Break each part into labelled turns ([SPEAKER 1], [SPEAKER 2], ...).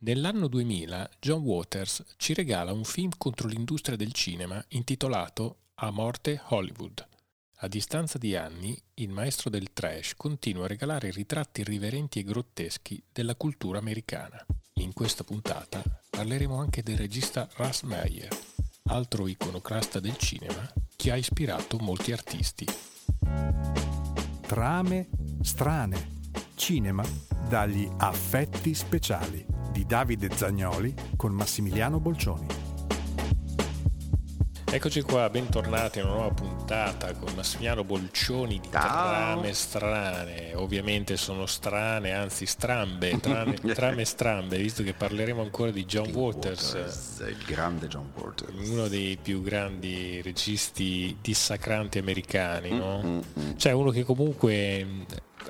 [SPEAKER 1] Nell'anno 2000 John Waters ci regala un film contro l'industria del cinema intitolato A morte Hollywood. A distanza di anni, il maestro del trash continua a regalare ritratti irriverenti e grotteschi della cultura americana. In questa puntata parleremo anche del regista Russ Meyer, altro iconoclasta del cinema che ha ispirato molti artisti.
[SPEAKER 2] Trame strane. Cinema dagli affetti speciali di Davide Zagnoli con Massimiliano Bolcioni.
[SPEAKER 1] Eccoci qua, bentornati a una nuova puntata con Massimiliano Bolcioni di
[SPEAKER 3] Ciao.
[SPEAKER 1] trame strane. Ovviamente sono strane, anzi strambe, trame, trame strambe, visto che parleremo ancora di John Waters,
[SPEAKER 3] Waters, il grande John Waters.
[SPEAKER 1] uno dei più grandi registi dissacranti americani, no?
[SPEAKER 3] Mm, mm.
[SPEAKER 1] Cioè uno che comunque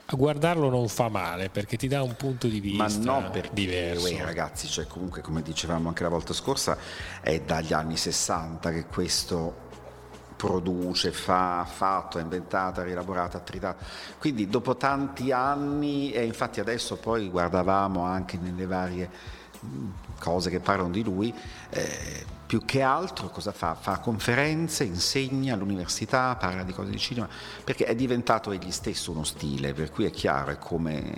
[SPEAKER 1] a guardarlo non fa male perché ti dà un punto di
[SPEAKER 3] Ma
[SPEAKER 1] vista
[SPEAKER 3] no perché,
[SPEAKER 1] diverso.
[SPEAKER 3] uè, ragazzi, cioè comunque come dicevamo anche la volta scorsa, è dagli anni 60 che questo produce, fa, fatto, ha rielaborato, ha tritato. Quindi dopo tanti anni, e infatti adesso poi guardavamo anche nelle varie mh, cose che parlano di lui, eh, più che altro cosa fa? Fa conferenze, insegna all'università, parla di cose di cinema, perché è diventato egli stesso uno stile, per cui è chiaro, è come,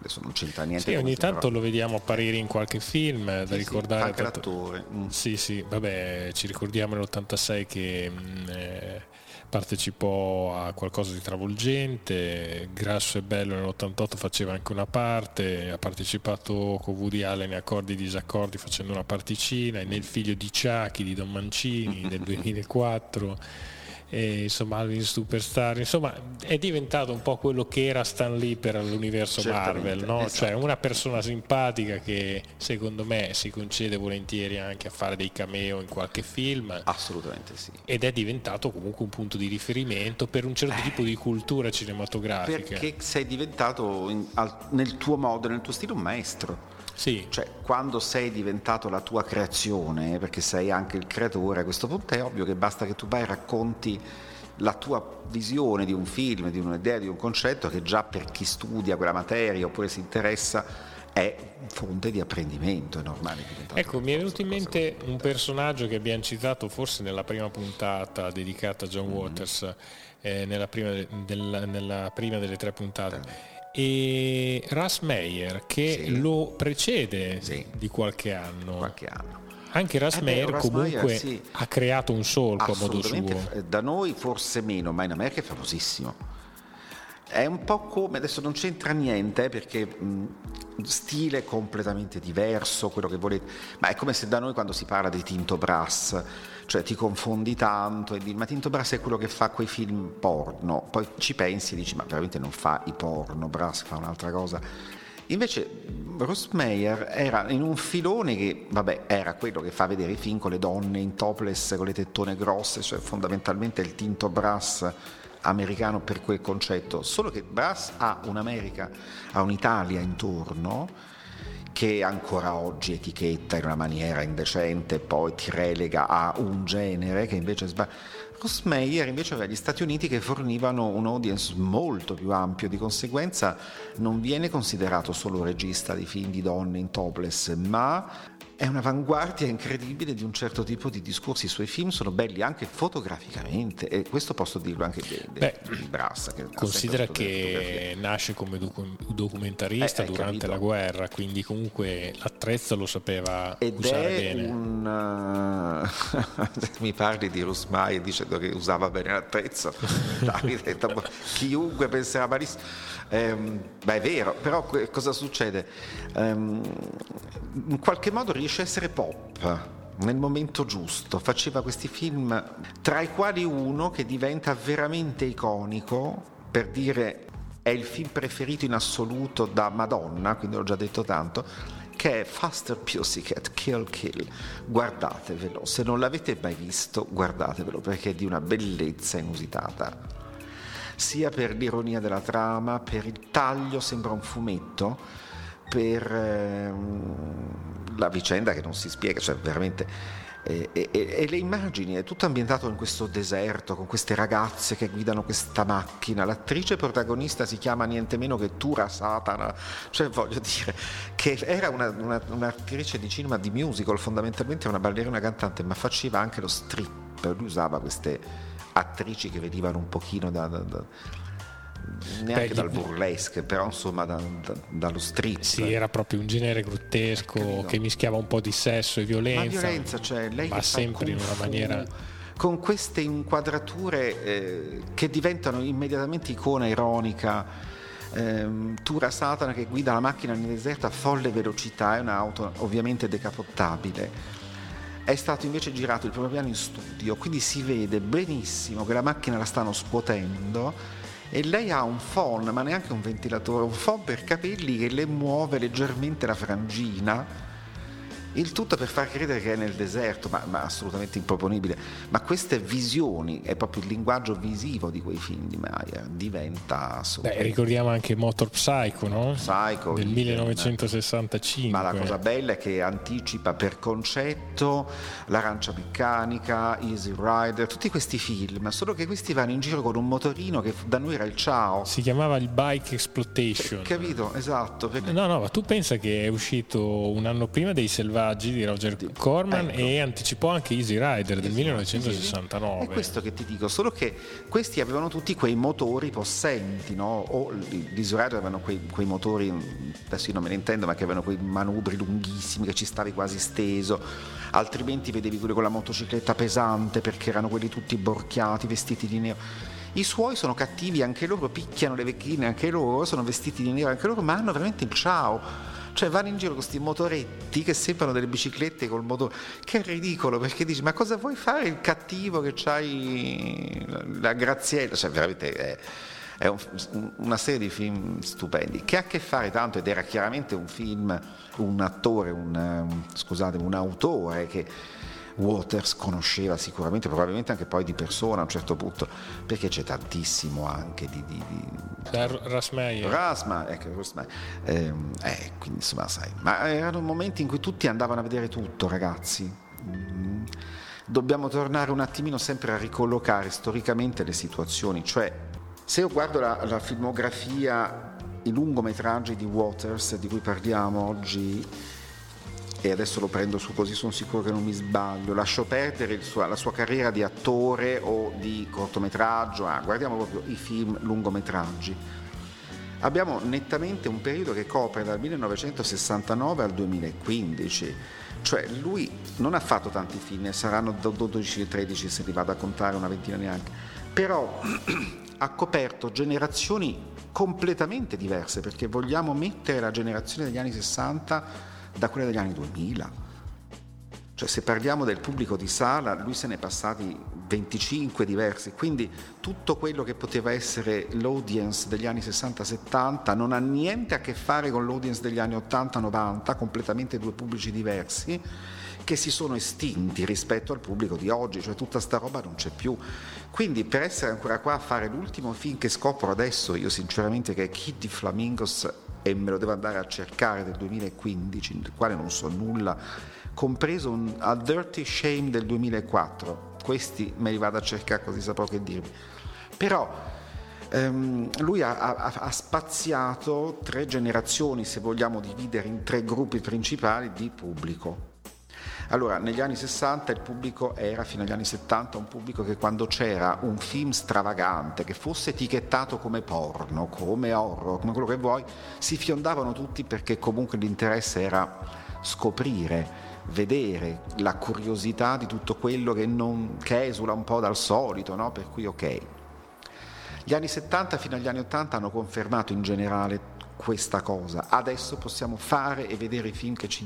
[SPEAKER 3] adesso non c'entra niente.
[SPEAKER 1] Sì, ogni tanto
[SPEAKER 3] però-
[SPEAKER 1] lo vediamo apparire in qualche film da
[SPEAKER 3] Sì, sì,
[SPEAKER 1] ricordare.
[SPEAKER 3] fa anche l'attore. mm.
[SPEAKER 1] Sì, sì, vabbè, ci ricordiamo nell'86 che mh, eh, partecipò a qualcosa di travolgente, Grasso e Bello nell'88 faceva anche una parte, ha partecipato con Woody Allen a Accordi e Disaccordi facendo una particina, e nel figlio di Chucky di Don Mancini nel 2004. E, insomma Alvin Superstar insomma è diventato un po' quello che era Stan Lee per l'universo
[SPEAKER 3] Certamente,
[SPEAKER 1] Marvel no?
[SPEAKER 3] esatto.
[SPEAKER 1] cioè una persona simpatica che secondo me si concede volentieri anche a fare dei cameo in qualche film
[SPEAKER 3] Assolutamente sì.
[SPEAKER 1] ed è diventato comunque un punto di riferimento per un certo tipo di cultura cinematografica
[SPEAKER 3] Perché sei diventato in- al- nel tuo modo, nel tuo stile un maestro.
[SPEAKER 1] sì,
[SPEAKER 3] Cioè, quando sei diventato la tua creazione, perché sei anche il creatore, a questo punto è ovvio che basta che tu vai e racconti la tua visione di un film, di un'idea, di un concetto che già per chi studia quella materia oppure si interessa è fonte di apprendimento, è normale. è
[SPEAKER 1] Ecco, mi è venuto in mente un personaggio che abbiamo citato forse nella prima puntata dedicata a John
[SPEAKER 3] Mm-hmm.
[SPEAKER 1] Waters, eh, nella, prima de- nella prima delle tre puntate. E Russ Meyer che
[SPEAKER 3] Sì.
[SPEAKER 1] lo precede
[SPEAKER 3] Sì.
[SPEAKER 1] di qualche anno.
[SPEAKER 3] qualche anno.
[SPEAKER 1] Anche Russ
[SPEAKER 3] Eh beh,
[SPEAKER 1] comunque
[SPEAKER 3] sì.
[SPEAKER 1] ha creato un solco a modo suo.
[SPEAKER 3] eh, da noi forse meno, ma in America è famosissimo. È un po' come, adesso non c'entra niente perché mh, stile completamente diverso, quello che volete, ma è come se da noi quando si parla di Tinto Brass, cioè ti confondi tanto e dici ma Tinto Brass è quello che fa quei film porno, poi ci pensi e dici ma veramente non fa i porno, Brass fa un'altra cosa. Invece Ross Meyer era in un filone che, vabbè, era quello che fa vedere i film con le donne in topless, con le tettone grosse, cioè fondamentalmente il tinto brass americano per quel concetto, solo che brass ha un'America, ha un'Italia intorno che ancora oggi etichetta in una maniera indecente poi ti relega a un genere che invece sbaglia. Ross Meyer invece aveva gli Stati Uniti che fornivano un audience molto più ampio, di conseguenza non viene considerato solo regista di film di donne in topless, ma è un'avanguardia incredibile di un certo tipo di discorsi. I suoi film sono belli anche fotograficamente, e questo posso dirlo anche di,
[SPEAKER 1] Beh,
[SPEAKER 3] di Brass. Che
[SPEAKER 1] Considera che nasce come docu- documentarista
[SPEAKER 3] Eh,
[SPEAKER 1] durante
[SPEAKER 3] capito.
[SPEAKER 1] la guerra, quindi comunque l'attrezzo lo sapeva
[SPEAKER 3] Ed
[SPEAKER 1] usare bene.
[SPEAKER 3] un... eh, mi parli di Rusmai dicendo che usava bene l'attrezzo, Davide, chiunque penserà malissimo. Ehm, beh, è vero, però que- cosa succede? Ehm, in qualche modo riesce a essere pop nel momento giusto, faceva questi film, tra i quali uno che diventa veramente iconico, per dire è il film preferito in assoluto da Madonna, quindi l'ho già detto tanto, che è Faster Pussycat Kill Kill. Guardatevelo, se non l'avete mai visto, guardatevelo perché è di una bellezza inusitata. Sia per l'ironia della trama, per il taglio, sembra un fumetto, per ehm, la vicenda che non si spiega, cioè veramente E, e, e, le immagini, è tutto ambientato in questo deserto, con queste ragazze che guidano questa macchina. L'attrice protagonista si chiama niente meno che Tura Satana, cioè voglio dire che era una, una, un'attrice di cinema di musical, fondamentalmente una ballerina cantante, ma faceva anche lo strip, lui usava queste attrici che venivano un pochino da, da, da neanche Beh, dal burlesque, però insomma da, da, dallo street.
[SPEAKER 1] Sì, era proprio un genere grottesco Capito. che mischiava un po' di sesso e violenza. Ma
[SPEAKER 3] violenza, cioè lei
[SPEAKER 1] ma sempre in una maniera
[SPEAKER 3] con queste inquadrature eh, che diventano immediatamente icona ironica. Eh, Tura Satana che guida la macchina nel deserto a folle velocità, è un'auto ovviamente decapottabile. È stato invece girato il primo piano in studio, quindi si vede benissimo che la macchina la stanno scuotendo e lei ha un phon, ma neanche un ventilatore, un phon per capelli che le muove leggermente la frangina il tutto per far credere che è nel deserto, ma, ma, assolutamente improponibile. Ma queste visioni, è proprio il linguaggio visivo di quei film di Maya, diventa
[SPEAKER 1] assolutamente... Beh, ricordiamo anche Motor Psycho, no?
[SPEAKER 3] Psycho.
[SPEAKER 1] Del 1965.
[SPEAKER 3] Ma la cosa bella è che anticipa per concetto L'arancia meccanica, Easy Rider, tutti questi film, solo che questi vanno in giro con un motorino che da noi era il ciao.
[SPEAKER 1] Si chiamava il Bike Exploitation.
[SPEAKER 3] Capito, esatto.
[SPEAKER 1] Perché... No, no, ma tu pensa che è uscito un anno prima dei Selvaggi Selvaggi di Roger Corman ecco. e anticipò anche Easy Rider del 1969.
[SPEAKER 3] È questo che ti dico, solo che questi avevano tutti quei motori possenti, no? o gli Easy Rider avevano quei, quei, motori, adesso io non me ne intendo, ma che avevano quei manubri lunghissimi che ci stavi quasi steso, altrimenti vedevi quelli con la motocicletta pesante perché erano quelli tutti borchiati, vestiti di nero. I suoi sono cattivi anche loro, picchiano le vecchine anche loro, sono vestiti di nero anche loro, ma hanno veramente il ciao cioè vanno in giro con questi motoretti che sembrano delle biciclette col motore, che è ridicolo perché dici ma cosa vuoi fare il cattivo che c'hai la graziella? Cioè veramente è, è un, una serie di film stupendi che ha a che fare tanto ed era chiaramente un film, un attore, un, scusate, un autore che Waters conosceva sicuramente, probabilmente anche poi di persona a un certo punto, perché c'è tantissimo anche di... di, di...
[SPEAKER 1] Rasmeyer.
[SPEAKER 3] Rasma, ecco, Eh, eh, quindi insomma sai, ma erano momenti in cui tutti andavano a vedere tutto ragazzi. Mm. Dobbiamo tornare un attimino sempre a ricollocare storicamente le situazioni, cioè se io guardo la, la filmografia, i lungometraggi di Waters di cui parliamo oggi, e adesso lo prendo su così sono sicuro che non mi sbaglio, lascio perdere sua, la sua carriera di attore o di cortometraggio, ah, guardiamo proprio i film lungometraggi. Abbiamo nettamente un periodo che copre dal 1969 al 2015, cioè lui non ha fatto tanti film, saranno 12-13 se li vado a contare una ventina neanche, però ha coperto generazioni completamente diverse perché vogliamo mettere la generazione degli anni 60 da quella degli anni 2000. Cioè se parliamo del pubblico di sala, lui se ne è passati 25 diversi, quindi tutto quello che poteva essere l'audience degli anni 60-70 non ha niente a che fare con l'audience degli anni 80-90, completamente due pubblici diversi che si sono estinti rispetto al pubblico di oggi, cioè tutta sta roba non c'è più. Quindi per essere ancora qua a fare l'ultimo film che scopro adesso, io sinceramente che è Kitty Flamingos e me lo devo andare a cercare del 2015, del quale non so nulla, compreso un A Dirty Shame del 2004. Questi me li vado a cercare così saprò che dirvi. Però ehm, lui ha, ha, ha, spaziato tre generazioni, se vogliamo dividere in tre gruppi principali di pubblico. Allora, negli anni 60 il pubblico era, fino agli anni 70, un pubblico che quando c'era un film stravagante, che fosse etichettato come porno, come horror, come quello che vuoi, si fiondavano tutti perché comunque l'interesse era scoprire, vedere la curiosità di tutto quello che, non, che esula un po' dal solito, no? per cui ok. Gli anni 70 fino agli anni 80 hanno confermato in generale questa cosa. Adesso possiamo fare e vedere i film che ci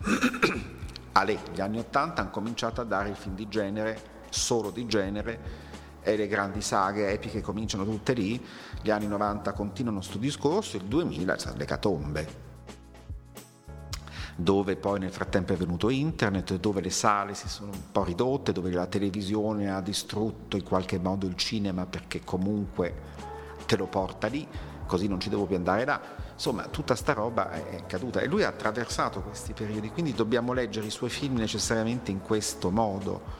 [SPEAKER 3] Ale, gli anni 80 hanno cominciato a dare i film di genere, solo di genere, e le grandi saghe epiche cominciano tutte lì, gli anni 90 continuano sto discorso, il 2000 sono le catombe, dove poi nel frattempo è venuto internet, dove le sale si sono un po' ridotte, dove la televisione ha distrutto in qualche modo il cinema perché comunque te lo porta lì, così non ci devo più andare là. Insomma, tutta sta roba è caduta. E lui ha attraversato questi periodi, quindi dobbiamo leggere i suoi film necessariamente in questo modo.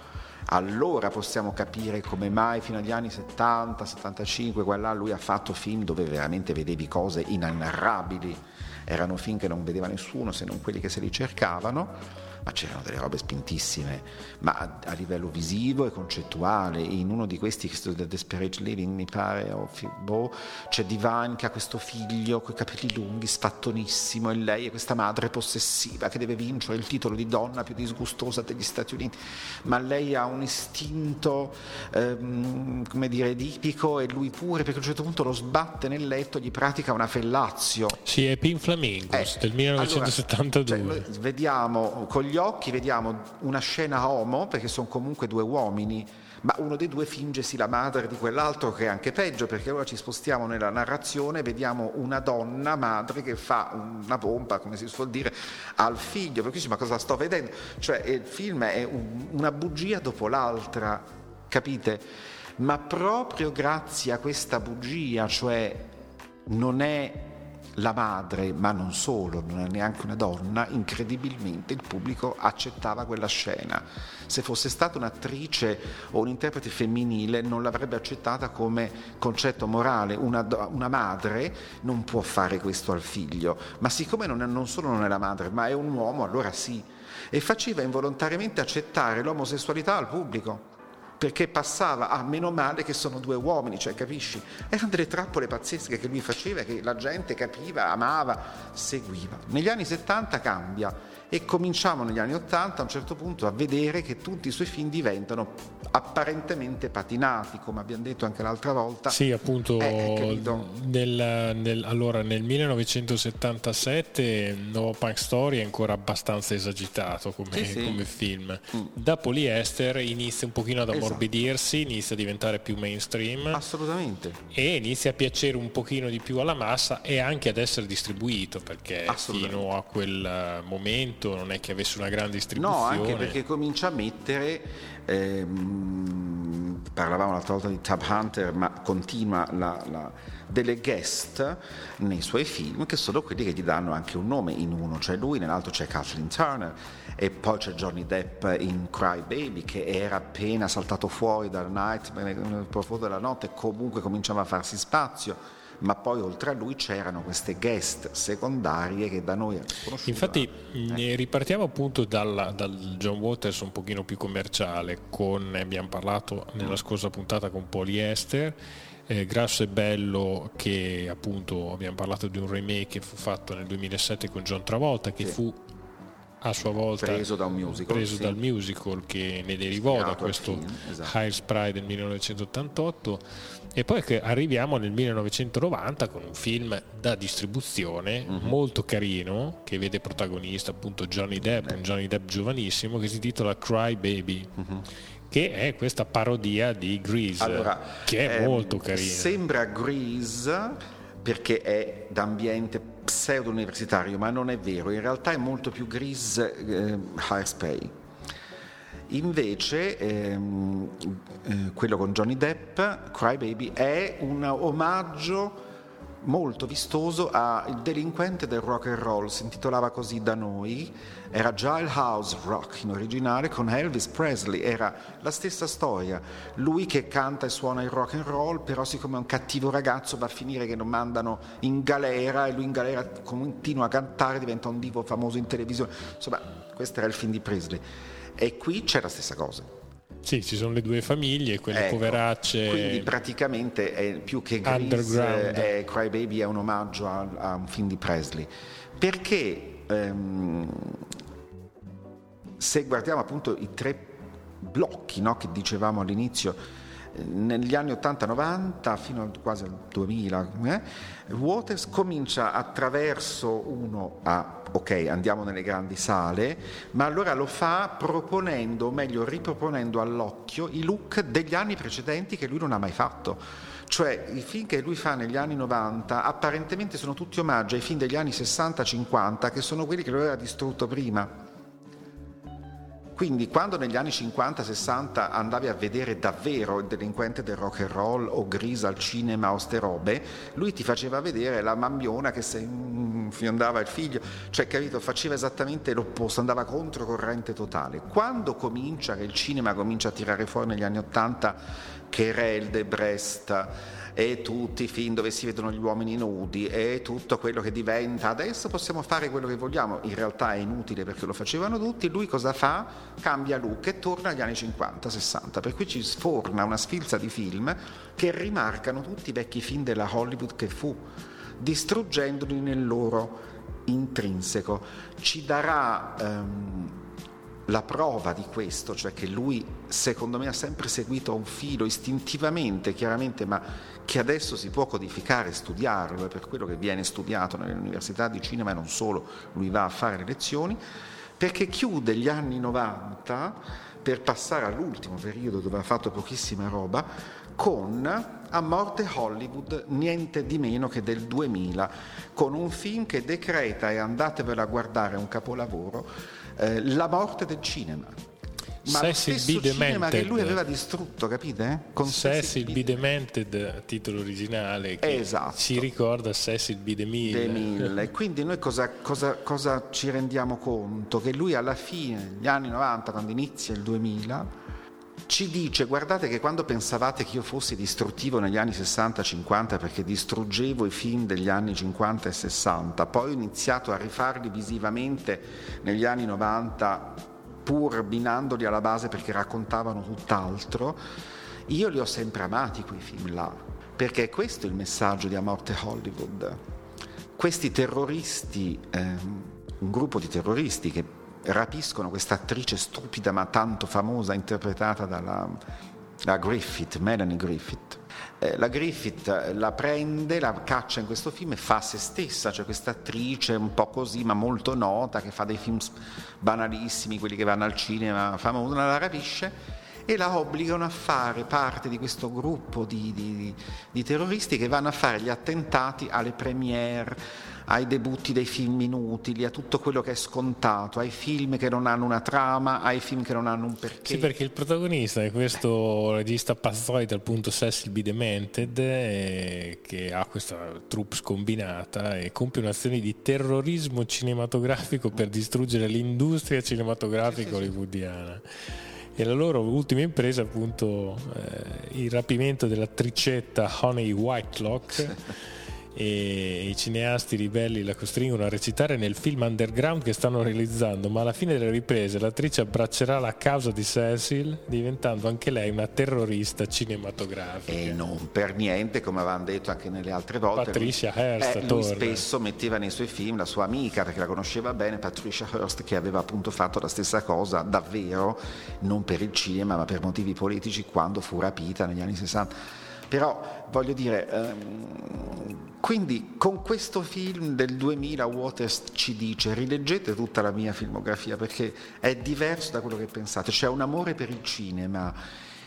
[SPEAKER 3] Allora possiamo capire come mai fino agli anni 70, 75, qua lui ha fatto film dove veramente vedevi cose inenarrabili, erano film che non vedeva nessuno se non quelli che se li cercavano ma c'erano delle robe spintissime, ma a, a, livello visivo e concettuale. In uno di questi, questo The Desperate Living, mi pare, o boh, c'è Divine che ha questo figlio con i capelli lunghi, sfattonissimo, e lei è questa madre possessiva che deve vincere il titolo di donna più disgustosa degli Stati Uniti, ma lei ha un istinto, ehm, come dire, edipico e lui pure, perché a un certo punto lo sbatte nel letto, gli pratica una fellazio.
[SPEAKER 1] Sì, è Pin Flamingos eh, del 1972.
[SPEAKER 3] Allora, cioè, vediamo con gli occhi vediamo una scena homo, perché sono comunque due uomini, ma uno dei due fingesi la madre di quell'altro che è anche peggio, perché ora ci spostiamo nella narrazione, vediamo una donna madre che fa una pompa, come si suol dire, al figlio, per cui dici ma cosa sto vedendo? Cioè il film è un, una bugia dopo l'altra, capite? Ma proprio grazie a questa bugia, cioè non è la madre, ma non solo, non è neanche una donna, incredibilmente il pubblico accettava quella scena. Se fosse stata un'attrice o un interprete femminile non l'avrebbe accettata come concetto morale. Una, una madre non può fare questo al figlio, ma siccome non, è, non solo non è la madre, ma è un uomo, allora sì. E faceva involontariamente accettare l'omosessualità al pubblico perché passava a ah, meno male che sono due uomini, cioè capisci? Erano delle trappole pazzesche che lui faceva, che la gente capiva, amava, seguiva. Negli anni 70 cambia e cominciamo negli anni 80 a un certo punto a vedere che tutti i suoi film diventano apparentemente patinati, come abbiamo detto anche l'altra volta.
[SPEAKER 1] Sì, appunto, eh, nel, nel, allora, nel 1977 No Punk Story è ancora abbastanza esagitato come, sì, sì. come film. Mm. Da Polyester inizia un pochino ad esatto. ammorbidirsi, esatto. inizia a diventare più mainstream.
[SPEAKER 3] Assolutamente.
[SPEAKER 1] E inizia a piacere un pochino di più alla massa e anche ad essere distribuito, perché fino a quel momento momento non è che avesse una grande distribuzione.
[SPEAKER 3] No, anche perché comincia a mettere, ehm, parlavamo l'altra volta di Tab Hunter, ma continua la, la, delle guest nei suoi film che sono quelli che gli danno anche un nome, in uno c'è lui, nell'altro c'è Kathleen Turner e poi c'è Johnny Depp in Cry Baby che era appena saltato fuori dal night nel profondo della notte comunque cominciava a farsi spazio ma poi oltre a lui c'erano queste guest secondarie che da noi conosciute.
[SPEAKER 1] Infatti eh. ripartiamo appunto dal, dal, John Waters un pochino più commerciale, con, abbiamo parlato nella scorsa puntata con Polyester, eh, Grasso e Bello che appunto abbiamo parlato di un remake che fu fatto nel 2007 con John Travolta che sì. fu a sua volta
[SPEAKER 3] preso, da musical,
[SPEAKER 1] preso sì. dal musical che ne derivò Ispirato da questo esatto. High Pride del 1988 e poi arriviamo nel 1990 con un film da distribuzione uh-huh. molto carino che vede protagonista appunto Johnny Depp, un Johnny Depp giovanissimo che si intitola Cry Baby. Uh-huh che è questa parodia di Grease, allora, che è ehm, molto carina.
[SPEAKER 3] Sembra Grease perché è d'ambiente pseudo-universitario, ma non è vero, in realtà è molto più Grease eh, Hairspray. Invece ehm, eh, quello con Johnny Depp, Cry Baby, è un omaggio molto vistoso a Il delinquente del rock and roll, si intitolava così da noi, era Jailhouse Rock in originale con Elvis Presley, era la stessa storia, lui che canta e suona il rock and roll, però siccome è un cattivo ragazzo va a finire che lo mandano in galera e lui in galera continua a cantare, diventa un divo famoso in televisione, insomma questo era il film di Presley. E qui c'è la stessa cosa.
[SPEAKER 1] Sì, ci sono le due famiglie, quelle ecco, poveracce.
[SPEAKER 3] Quindi praticamente è più che Grease, è Cry Baby è un omaggio a, a, un film di Presley. Perché ehm, se guardiamo appunto i tre blocchi no, che dicevamo all'inizio, negli anni 80-90 fino quasi al 2000, eh, Waters comincia attraverso uno a, ok, andiamo nelle grandi sale, ma allora lo fa proponendo, o meglio riproponendo all'occhio i look degli anni precedenti che lui non ha mai fatto. Cioè i film che lui fa negli anni 90 apparentemente sono tutti omaggi ai film degli anni 60-50 che sono quelli che lui aveva distrutto prima quindi quando negli anni 50-60 andavi a vedere davvero il delinquente del rock and roll o Grisa al cinema o ste robe, lui ti faceva vedere la mammiona che se fiondava il figlio, cioè capito, faceva esattamente l'opposto, andava contro corrente totale. Quando comincia, che il cinema comincia a tirare fuori negli anni 80 Cherelde, Brest, e tutti i film dove si vedono gli uomini nudi e tutto quello che diventa. Adesso possiamo fare quello che vogliamo. In realtà è inutile perché lo facevano tutti. Lui cosa fa? cambia look e torna agli anni 50-60 per cui ci sforna una sfilza di film che rimarcano tutti i vecchi film della Hollywood che fu distruggendoli nel loro intrinseco. Ci darà um, la prova di questo, cioè che lui secondo me ha sempre seguito un filo istintivamente, chiaramente, ma che adesso si può codificare, studiarlo, è per quello che viene studiato nelle università di cinema e non solo, lui va a fare le lezioni, perché chiude gli anni 90 per passare all'ultimo periodo dove ha fatto pochissima roba, con A morte Hollywood, niente di meno che del 2000, con un film che decreta, e andatevelo a guardare, un capolavoro, eh, La morte del cinema ma Cecil lo stesso cinema che lui aveva distrutto, capite?
[SPEAKER 1] Con Cecil, B. Demented, titolo originale, che esatto. ci ricorda Cecil B. DeMille.
[SPEAKER 3] Quindi noi cosa, cosa, cosa ci rendiamo conto? Che lui alla fine, negli anni 90, quando inizia il 2000, ci dice guardate che quando pensavate che io fossi distruttivo negli anni 60-50 perché distruggevo i film degli anni 50 e 60, poi ho iniziato a rifarli visivamente negli anni 90 pur abbinandoli alla base perché raccontavano tutt'altro, io li ho sempre amati quei film là, perché questo è il messaggio di A Morte Hollywood. Questi terroristi, ehm, un gruppo di terroristi che rapiscono questa attrice stupida ma tanto famosa interpretata dalla, da Griffith, Melanie Griffith, eh, la Griffith eh, la prende, la caccia in questo film e fa se stessa, cioè questa attrice un po' così ma molto nota che fa dei film banalissimi, quelli che vanno al cinema, famosa, la rapisce e la obbligano a fare parte di questo gruppo di, di, di terroristi che vanno a fare gli attentati alle premiere ai debutti dei film inutili, a tutto quello che è scontato, ai film che non hanno una trama, ai film che non hanno un perché.
[SPEAKER 1] Sì, perché il protagonista è questo regista pazzoide appunto Cecil B. Demented eh, che ha questa troupe scombinata e compie un'azione di terrorismo cinematografico per distruggere l'industria cinematografica hollywoodiana. E la loro ultima impresa, appunto, eh, il rapimento dell'attricetta Honey Whitelock e i cineasti ribelli la costringono a recitare nel film underground che stanno realizzando, ma alla fine delle riprese l'attrice abbraccerà la causa di Cecil, diventando anche lei una terrorista cinematografica.
[SPEAKER 3] E non per niente, come avevamo detto anche nelle altre volte.
[SPEAKER 1] Patricia Hearst.
[SPEAKER 3] Eh, lui spesso metteva nei suoi film la sua amica, perché la conosceva bene, Patricia Hearst, che aveva appunto fatto la stessa cosa davvero, non per il cinema, ma per motivi politici, quando fu rapita negli anni 60 però voglio dire, ehm, quindi con questo film del 2000 Waters ci dice rileggete tutta la mia filmografia perché è diverso da quello che pensate, c'è un amore per il cinema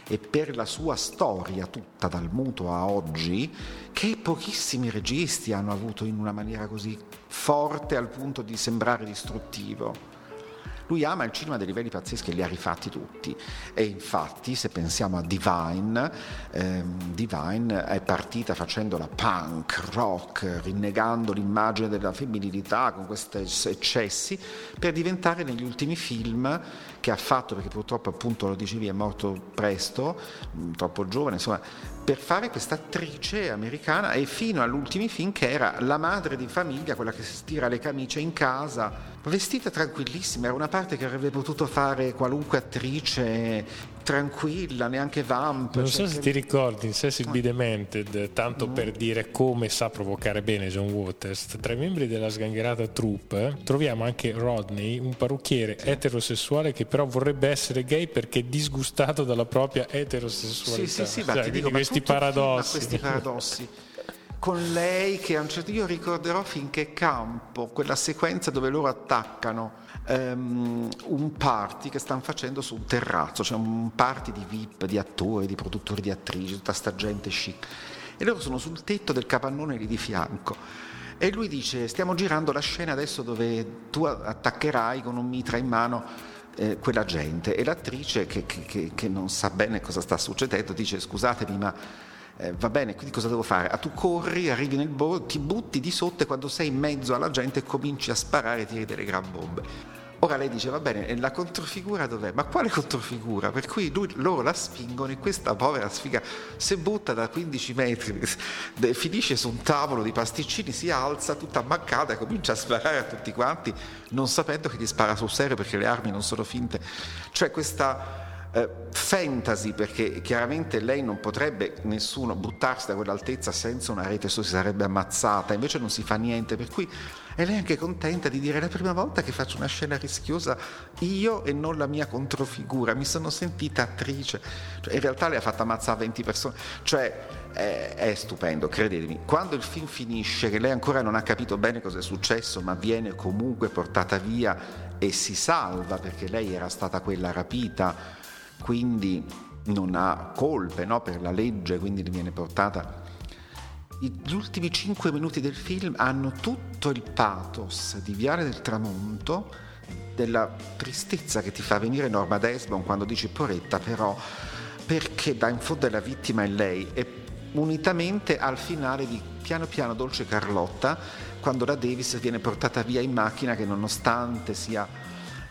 [SPEAKER 3] e per la sua storia tutta dal muto a oggi che pochissimi registi hanno avuto in una maniera così forte al punto di sembrare distruttivo. Lui ama il cinema dei livelli pazzeschi e li ha rifatti tutti. E infatti, se pensiamo a Divine, ehm, Divine è partita facendo la punk, rock, rinnegando l'immagine della femminilità con questi eccessi, per diventare negli ultimi film che ha fatto, perché purtroppo appunto lo dicevi è morto presto, troppo giovane, insomma, per fare questa attrice americana e fino all'ultimo film che era la madre di famiglia, quella che si stira le camicie in casa vestita tranquillissima, era una parte che avrebbe potuto fare qualunque attrice tranquilla, neanche vamp.
[SPEAKER 1] Non so cioè se ti ricordi in Cecil B. Demented, tanto no. per dire come sa provocare bene John Waters, tra i membri della sgangherata troupe troviamo anche Rodney, un parrucchiere sì. eterosessuale che però vorrebbe essere gay perché è disgustato dalla propria eterosessualità.
[SPEAKER 3] Sì, sì, sì, ma cioè, ti dico, questi paradossi. questi paradossi con lei che a un certo io ricorderò finché campo, quella sequenza dove loro attaccano um, un party che stanno facendo su un terrazzo, cioè un party di VIP, di attori, di produttori di attrici, tutta sta gente chic. E loro sono sul tetto del capannone lì di fianco. E lui dice, stiamo girando la scena adesso dove tu attaccherai con un mitra in mano eh, quella gente e l'attrice che, che, che, non sa bene cosa sta succedendo dice scusatemi ma eh, va bene, quindi cosa devo fare? Ah, tu corri, arrivi nel bordo, ti butti di sotto e quando sei in mezzo alla gente cominci a sparare e tiri delle gran bombe. Ora lei dice, va bene, la controfigura dov'è? Ma quale controfigura? Per cui lui, loro la spingono e questa povera sfiga si butta da 15 metri, finisce su un tavolo di pasticcini, si alza tutta ammaccata e comincia a sparare a tutti quanti, non sapendo che gli spara sul serio perché le armi non sono finte. Cioè questa eh, fantasy perché chiaramente lei non potrebbe nessuno buttarsi da quell'altezza senza una rete, si sarebbe ammazzata, invece non si fa niente, per cui è lei anche contenta di dire è la prima volta che faccio una scena rischiosa io e non la mia controfigura, mi sono sentita attrice, cioè, in realtà lei ha fatto ammazzare 20 persone, cioè è, è stupendo, credetemi, quando il film finisce che lei ancora non ha capito bene cosa è successo ma viene comunque portata via e si salva perché lei era stata quella rapita, quindi non ha colpe no, per la legge, quindi viene portata. Gli ultimi cinque minuti del film hanno tutto il pathos di Viale del Tramonto, della tristezza che ti fa venire Norma Desmond quando dici poretta però perché da in fondo la vittima è lei e unitamente al finale di Piano piano Dolce Carlotta quando la Davis viene portata via in macchina che nonostante sia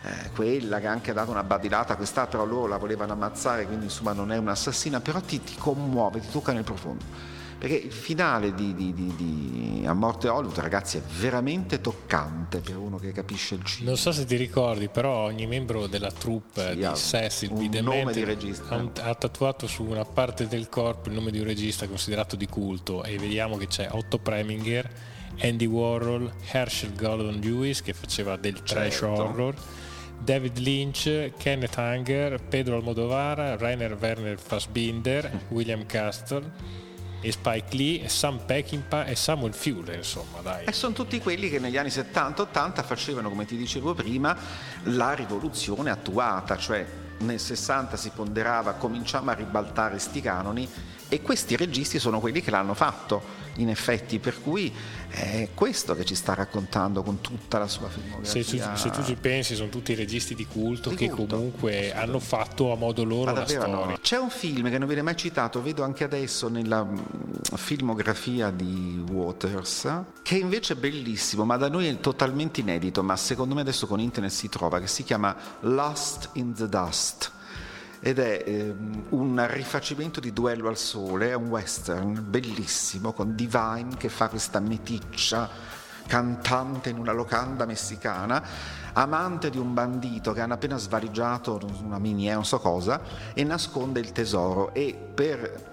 [SPEAKER 3] eh, quella che ha anche dato una badilata a questa, però loro la volevano ammazzare, quindi insomma non è un'assassina, però ti, ti commuove, ti tocca nel profondo. Perché il finale di, di, di, di, A Morte Hollywood, ragazzi, è veramente toccante per uno che capisce il cinema.
[SPEAKER 1] Non so se ti ricordi, però ogni membro della troupe sì, di Cecil B. Demente ha, ha, tatuato su una parte del corpo il nome di un regista considerato di culto e vediamo che c'è Otto Preminger, Andy Warhol, Herschel Gordon Lewis che faceva del trash certo. horror David Lynch, Kenneth Anger, Pedro Almodovar, Rainer Werner Fassbinder, William Castle e Spike Lee, Sam Peckinpah e Samuel Fuller, insomma, dai.
[SPEAKER 3] E sono tutti quelli che negli anni 70-80 facevano, come ti dicevo prima, la rivoluzione attuata, cioè nel 60 si ponderava cominciamo a ribaltare sti canoni e questi registi sono quelli che l'hanno fatto in effetti, per cui è questo che ci sta raccontando con tutta la sua filmografia.
[SPEAKER 1] Se tu, se tu ci pensi, sono tutti registi di culto di che culto. comunque hanno fatto a modo loro la storia. No.
[SPEAKER 3] C'è un film che non viene mai citato, vedo anche adesso nella mm, filmografia di Waters, che invece è bellissimo, ma da noi è totalmente inedito, ma secondo me adesso con internet si trova, che si chiama Lost in the Dust ed è eh, un rifacimento di Duello al Sole, è un western bellissimo con Divine che fa questa meticcia cantante in una locanda messicana, amante di un bandito che hanno appena svaligiato una miniera, non so cosa, e nasconde il tesoro. E per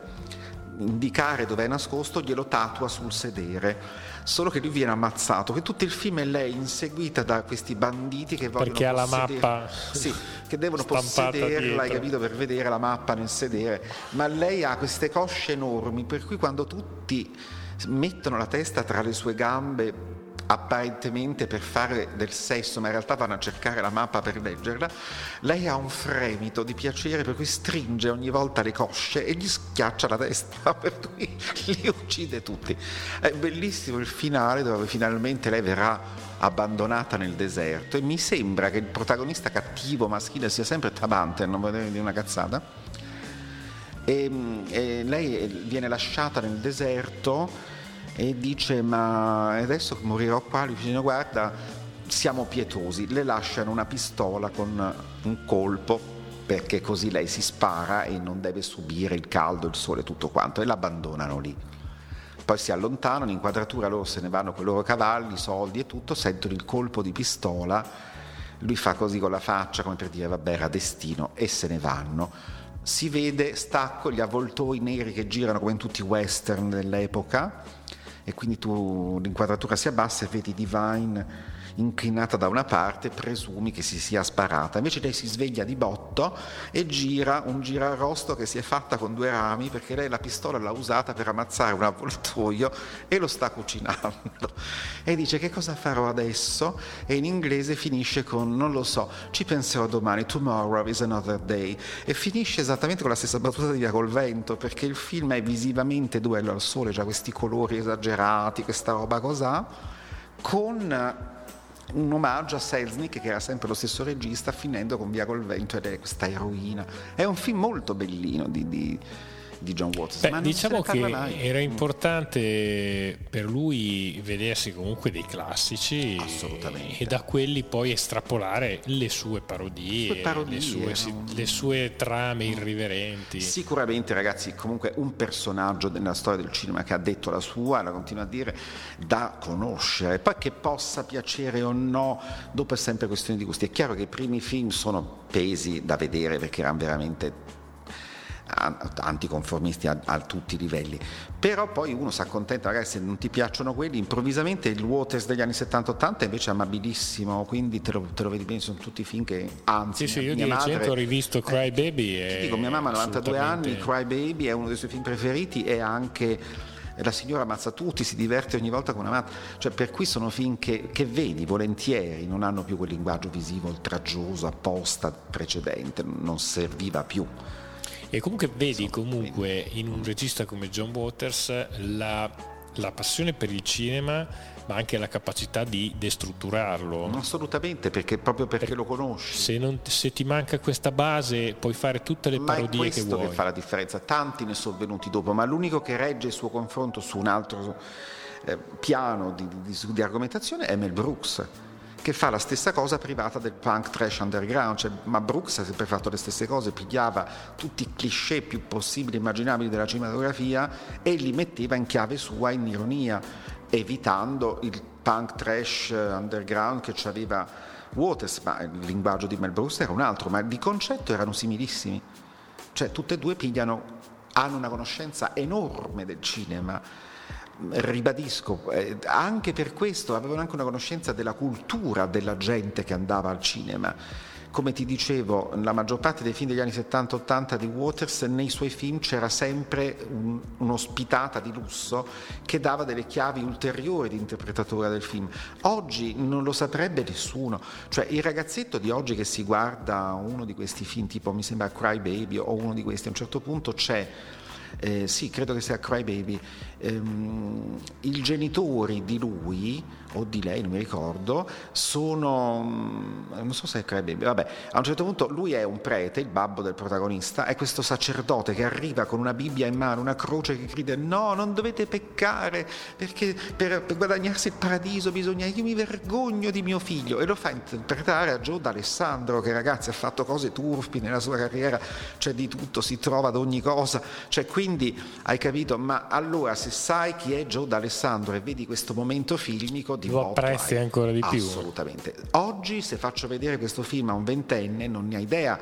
[SPEAKER 3] indicare dove è nascosto glielo tatua sul sedere solo che lui viene ammazzato, che tutto il film è lei inseguita da questi banditi che vogliono
[SPEAKER 1] Perché ha la mappa
[SPEAKER 3] sì, che devono possederla, hai capito, per vedere la mappa nel sedere, ma lei ha queste cosce enormi, per cui quando tutti mettono la testa tra le sue gambe apparentemente per fare del sesso, ma in realtà vanno a cercare la mappa per leggerla, lei ha un fremito di piacere per cui stringe ogni volta le cosce e gli schiaccia la testa, per cui li uccide tutti. È bellissimo il finale dove finalmente lei verrà abbandonata nel deserto e mi sembra che il protagonista cattivo maschile sia sempre Tabante, non vedete di una cazzata. E, e lei viene lasciata nel deserto e dice ma adesso morirò qua, lui dice guarda siamo pietosi, le lasciano una pistola con un colpo perché così lei si spara e non deve subire il caldo, il sole, tutto quanto e l'abbandonano lì. Poi si allontanano, in inquadratura loro se ne vanno con i loro cavalli, soldi e tutto, sentono il colpo di pistola, lui fa così con la faccia come per dire vabbè era destino e se ne vanno. Si vede stacco gli avvoltoi neri che girano come in tutti i western dell'epoca e quindi tu l'inquadratura si abbassa e vedi Divine inclinata da una parte, presumi che si sia sparata. Invece lei si sveglia di botto e gira un girarrosto che si è fatta con due rami perché lei la pistola l'ha usata per ammazzare un avvoltoio e lo sta cucinando. E dice che cosa farò adesso? E in inglese finisce con non lo so, ci penserò domani, tomorrow is another day. E finisce esattamente con la stessa battuta di Via col vento perché il film è visivamente duello al sole, già questi colori esagerati, questa roba cos'ha, con un omaggio a Selznick che era sempre lo stesso regista finendo con Via col vento ed è questa eroina. È un film molto bellino di, di di John Waters.
[SPEAKER 1] Beh, diciamo che mai. era importante per lui vedersi comunque dei classici e da quelli poi estrapolare le sue parodie, le sue, parodie, le sue, sì, le sue trame irriverenti.
[SPEAKER 3] Sicuramente ragazzi, comunque un personaggio nella storia del cinema che ha detto la sua, la continua a dire, da conoscere, poi che possa piacere o no, dopo è sempre questione di gusti. È chiaro che i primi film sono pesi da vedere perché erano veramente anticonformisti a, a, tutti i livelli. Però poi uno si accontenta, magari se non ti piacciono quelli, improvvisamente il Waters degli anni 70-80 invece è amabilissimo, quindi te lo, te lo, vedi bene, sono tutti film che anzi...
[SPEAKER 1] Sì, sì, io di recente ho rivisto Cry eh, Baby.
[SPEAKER 3] Ti dico, mia mamma ha 92 anni, Cry Baby è uno dei suoi film preferiti e anche la signora ammazza tutti, si diverte ogni volta con una mazza, cioè per cui sono film che, che, vedi volentieri, non hanno più quel linguaggio visivo oltraggioso apposta precedente, non serviva più.
[SPEAKER 1] E comunque vedi comunque in un regista come John Waters la, la passione per il cinema ma anche la capacità di destrutturarlo.
[SPEAKER 3] Assolutamente, perché proprio perché per, lo conosci.
[SPEAKER 1] Se, non, se, ti manca questa base puoi fare tutte le ma parodie
[SPEAKER 3] che
[SPEAKER 1] vuoi.
[SPEAKER 3] è questo che fa la differenza. Tanti ne sono venuti dopo, ma l'unico che regge il suo confronto su un altro eh, piano di, di, di argomentazione è Mel Brooks che fa la stessa cosa privata del punk trash underground, cioè, ma Brooks ha sempre fatto le stesse cose, pigliava tutti i cliché più possibili e immaginabili della cinematografia e li metteva in chiave sua, in ironia, evitando il punk trash underground che aveva Waters, ma il linguaggio di Mel Brooks era un altro, ma di concetto erano similissimi. Cioè tutte e due pigliano, hanno una conoscenza enorme del cinema, ribadisco, eh, anche per questo avevano anche una conoscenza della cultura della gente che andava al cinema. Come ti dicevo, la maggior parte dei film degli anni 70-80 di Waters, nei suoi film c'era sempre un, un'ospitata di lusso che dava delle chiavi ulteriori di interpretatura del film. Oggi non lo saprebbe nessuno, cioè il ragazzetto di oggi che si guarda uno di questi film, tipo mi sembra Cry Baby o uno di questi, a un certo punto c'è eh, sì, credo che sia Cry Baby, ehm, i genitori di lui o di lei, non mi ricordo, sono, mm, non so se Cry Baby, vabbè, a un certo punto lui è un prete, il babbo del protagonista, è questo sacerdote che arriva con una Bibbia in mano, una croce che grida no, non dovete peccare perché per, per guadagnarsi il paradiso bisogna, io mi vergogno di mio figlio. E lo fa interpretare a Joe D'Alessandro che ragazzi ha fatto cose turpi nella sua carriera, c'è di tutto, si trova ad ogni cosa, cioè quindi hai capito, ma allora se sai chi è Joe D'Alessandro e vedi questo momento filmico di
[SPEAKER 1] lo apprezzi ancora di più.
[SPEAKER 3] Assolutamente. Oggi se faccio vedere questo film a un ventenne non ne ha idea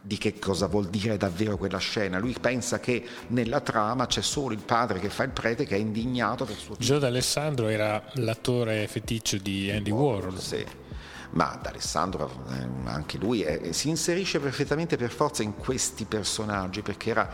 [SPEAKER 3] di che cosa vuol dire davvero quella scena. Lui pensa che nella trama c'è solo il padre che fa il prete che è indignato per suo
[SPEAKER 1] figlio. Joe D'Alessandro era l'attore feticcio di Andy Warhol.
[SPEAKER 3] Sì. Ma D'Alessandro, eh, anche lui, è, si inserisce perfettamente per forza in questi personaggi perché era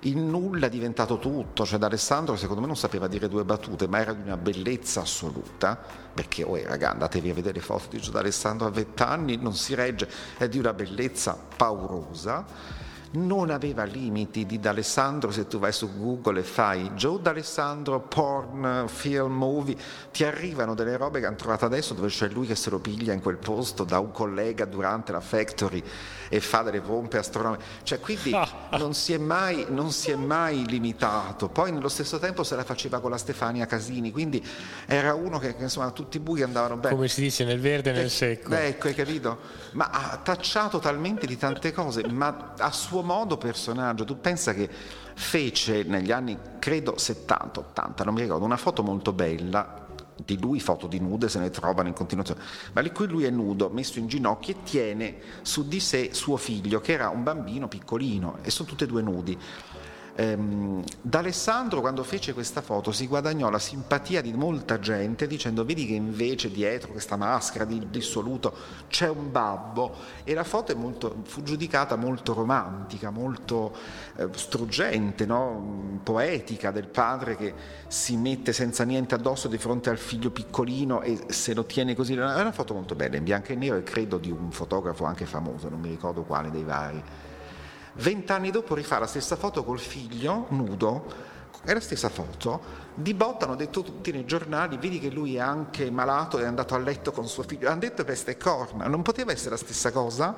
[SPEAKER 3] il nulla è diventato tutto, cioè D'Alessandro secondo me non sapeva dire due battute, ma era di una bellezza assoluta, perché oh, raga, andatevi a vedere le foto di D'Alessandro a vent'anni, non si regge, è di una bellezza paurosa non aveva limiti di D'Alessandro, se tu vai su Google e fai Joe D'Alessandro porn film movie, ti arrivano delle robe che hanno trovato adesso dove c'è lui che se lo piglia in quel posto da un collega durante la factory e fa delle pompe astronomiche, cioè quindi non si, mai, non si è mai limitato, poi nello stesso tempo se la faceva con la Stefania Casini, quindi era uno che, che insomma tutti i buchi andavano bene.
[SPEAKER 1] Come si dice nel verde e nel secco.
[SPEAKER 3] Ecco, hai capito? Ma ha tacciato talmente di tante cose, ma a suo suo modo personaggio. Tu pensa che fece negli anni, credo 70-80, non mi ricordo, una foto molto bella di lui, foto di nude se ne trovano in continuazione, ma in cui lui è nudo, messo in ginocchio e tiene su di sé suo figlio, che era un bambino piccolino, e sono tutti e due nudi. Ehm, D'Alessandro quando fece questa foto si guadagnò la simpatia di molta gente dicendo vedi che invece dietro questa maschera di dissoluto c'è un babbo e la foto molto, fu giudicata molto romantica, molto eh, struggente, no? poetica del padre che si mette senza niente addosso di fronte al figlio piccolino e se lo tiene così. È una foto molto bella, in bianco e nero e credo di un fotografo anche famoso, non mi ricordo quale dei vari. Vent'anni dopo rifà la stessa foto col figlio nudo. È la stessa foto, di botta hanno detto tutti nei giornali, vedi che lui è anche malato è andato a letto con suo figlio, hanno detto peste e corna, non poteva essere la stessa cosa?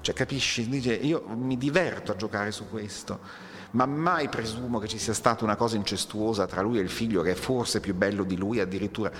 [SPEAKER 3] Cioè capisci? Dice, io mi diverto a giocare su questo, ma mai presumo che ci sia stata una cosa incestuosa tra lui e il figlio che è forse più bello di lui addirittura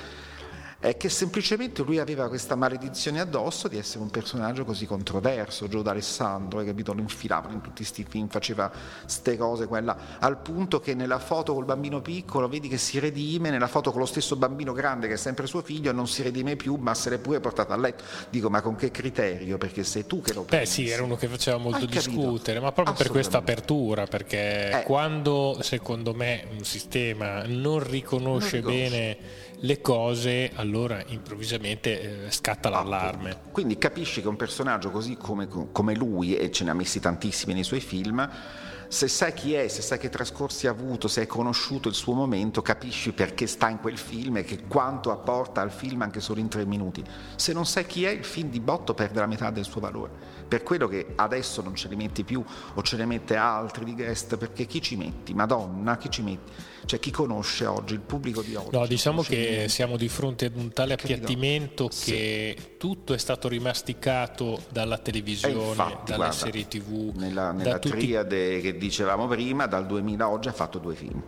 [SPEAKER 3] è che semplicemente lui aveva questa maledizione addosso di essere un personaggio così controverso, Gio D'Alessandro, hai capito? Lo infilavano in tutti questi film, faceva ste cose, quella, al punto che nella foto col bambino piccolo vedi che si redime, nella foto con lo stesso bambino grande che è sempre suo figlio non si redime più, ma se l'è pure portato a letto. Dico, ma con che criterio? Perché sei tu che lo
[SPEAKER 1] Beh pensi. sì, era uno che faceva molto hai discutere, capito? ma proprio per questa apertura, perché eh. quando secondo me un sistema non riconosce, non riconosce. bene le cose, allora improvvisamente eh, scatta l'allarme.
[SPEAKER 3] Appunto. Quindi capisci che un personaggio così come, come lui, e ce ne ha messi tantissimi nei suoi film, se sai chi è, se sai che trascorsi ha avuto, se hai conosciuto il suo momento, capisci perché sta in quel film e che quanto apporta al film anche solo in tre minuti. Se non sai chi è, il film di botto perde la metà del suo valore. Per quello che adesso non ce ne metti più o ce ne mette altri di guest, perché chi ci metti? Madonna, chi ci metti? Cioè chi conosce oggi, il pubblico di oggi?
[SPEAKER 1] No, diciamo che siamo di fronte ad un tale appiattimento che sì. tutto è stato rimasticato dalla televisione, infatti, dalle guarda, serie tv.
[SPEAKER 3] Nella, nella triade tutti... che dicevamo prima, dal 2000 a oggi ha fatto due film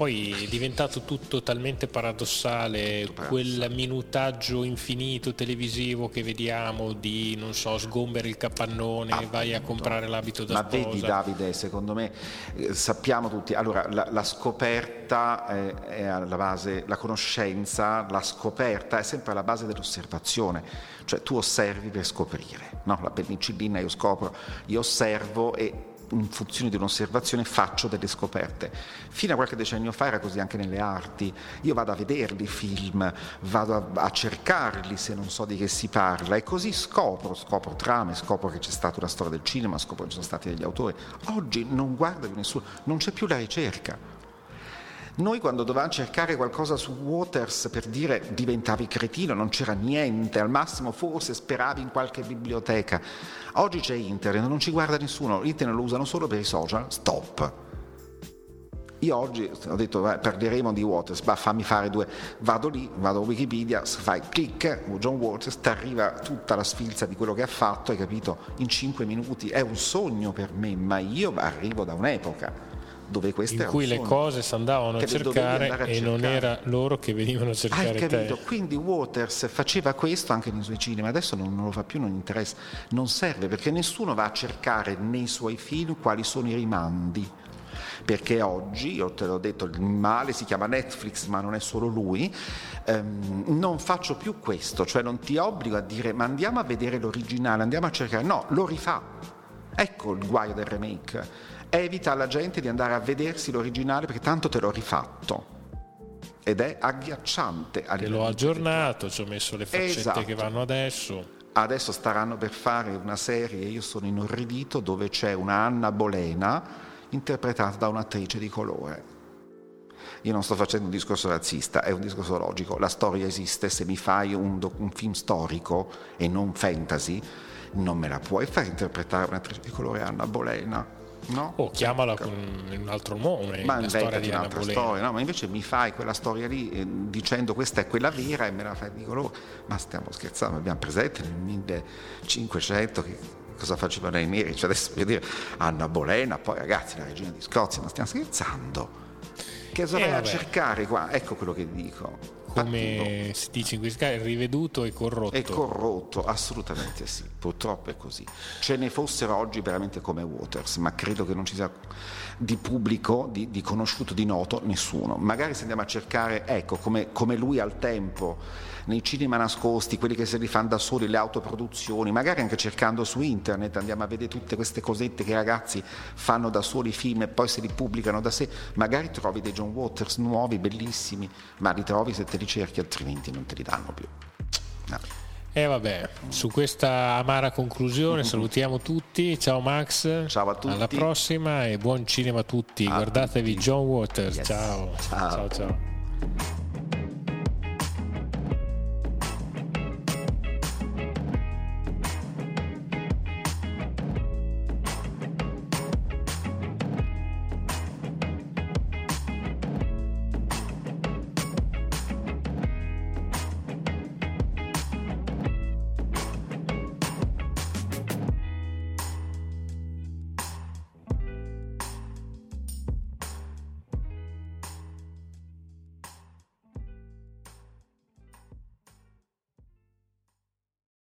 [SPEAKER 1] poi è diventato tutto talmente paradossale, tutto quel minutaggio infinito televisivo che vediamo di, non so, sgomberi il capannone, ah, vai a comprare l'abito da
[SPEAKER 3] ma
[SPEAKER 1] sposa.
[SPEAKER 3] Ma vedi Davide, secondo me eh, sappiamo tutti, allora la, la scoperta è, è, alla base, la conoscenza, la scoperta è sempre alla base dell'osservazione, cioè tu osservi per scoprire, no? la penicillina io scopro, io osservo e in funzione di un'osservazione faccio delle scoperte. Fino a qualche decennio fa era così anche nelle arti. Io vado a vederli i film, vado a, a, cercarli se non so di che si parla e così scopro, scopro trame, scopro che c'è stata una storia del cinema, scopro che ci sono stati degli autori. Oggi non guarda più nessuno, non c'è più la ricerca. Noi quando dovevamo cercare qualcosa su Waters per dire diventavi cretino, non c'era niente, al massimo forse speravi in qualche biblioteca. Oggi c'è internet, non ci guarda nessuno, internet lo usano solo per i social, stop. Io oggi ho detto beh, parleremo di Waters, ma fammi fare due, vado lì, vado a Wikipedia, fai clic, John Waters, ti arriva tutta la sfilza di quello che ha fatto, hai capito, in cinque minuti, è un sogno per me, ma io arrivo da un'epoca dove queste
[SPEAKER 1] in cui le cose si andavano a cercare a e non era loro che venivano a cercare Hai capito?
[SPEAKER 3] Te. Quindi Waters faceva questo anche nei suoi cinema, adesso non, non lo fa più, non interessa, non serve perché nessuno va a cercare nei suoi film quali sono i rimandi perché oggi, io te l'ho detto, il male si chiama Netflix, ma non è solo lui, ehm, non faccio più questo, cioè non ti obbligo a dire ma andiamo a vedere l'originale, andiamo a cercare, no, lo rifà. Ecco il guaio del remake evita alla gente di andare a vedersi l'originale perché tanto te l'ho rifatto ed è agghiacciante.
[SPEAKER 1] Te l'ho aggiornato, ci ho messo le faccette esatto. che vanno adesso.
[SPEAKER 3] Adesso staranno per fare una serie, io sono inorridito, dove c'è una Anna Bolena interpretata da un'attrice di colore. Io non sto facendo un discorso razzista, è un discorso logico. La storia esiste, se mi fai un, un film storico e non fantasy, non me la puoi far interpretare un'attrice di colore Anna Bolena No?
[SPEAKER 1] O chiamala con un altro nome,
[SPEAKER 3] ma la storia di un'altra storia, no? ma invece mi fai quella storia lì eh, dicendo questa è quella vera e me la fai di colore. Ma stiamo scherzando, abbiamo presente nel 1500 che cosa facevano i neri? Cioè adesso voglio dire Anna Bolena, poi ragazzi, la regina di Scozia, ma stiamo scherzando? Che cosa vai a cercare qua? Ecco quello che dico
[SPEAKER 1] come si dice in questo caso, riveduto e corrotto.
[SPEAKER 3] È corrotto, assolutamente sì, purtroppo è così. Ce ne fossero oggi veramente come Waters, ma credo che non ci sia di pubblico, di, di conosciuto, di noto, nessuno. Magari se andiamo a cercare, ecco, come, come lui al tempo nei cinema nascosti, quelli che se li fanno da soli, le autoproduzioni, magari anche cercando su internet andiamo a vedere tutte queste cosette che i ragazzi fanno da soli film e poi se li pubblicano da sé, magari trovi dei John Waters nuovi, bellissimi, ma li trovi se te li cerchi, altrimenti non te li danno più.
[SPEAKER 1] No. E eh vabbè, su questa amara conclusione salutiamo tutti. Ciao Max.
[SPEAKER 3] Ciao a tutti.
[SPEAKER 1] Alla prossima e buon cinema a tutti. A Guardatevi tutti. John Waters. Yes. Ciao. ciao. ciao. ciao.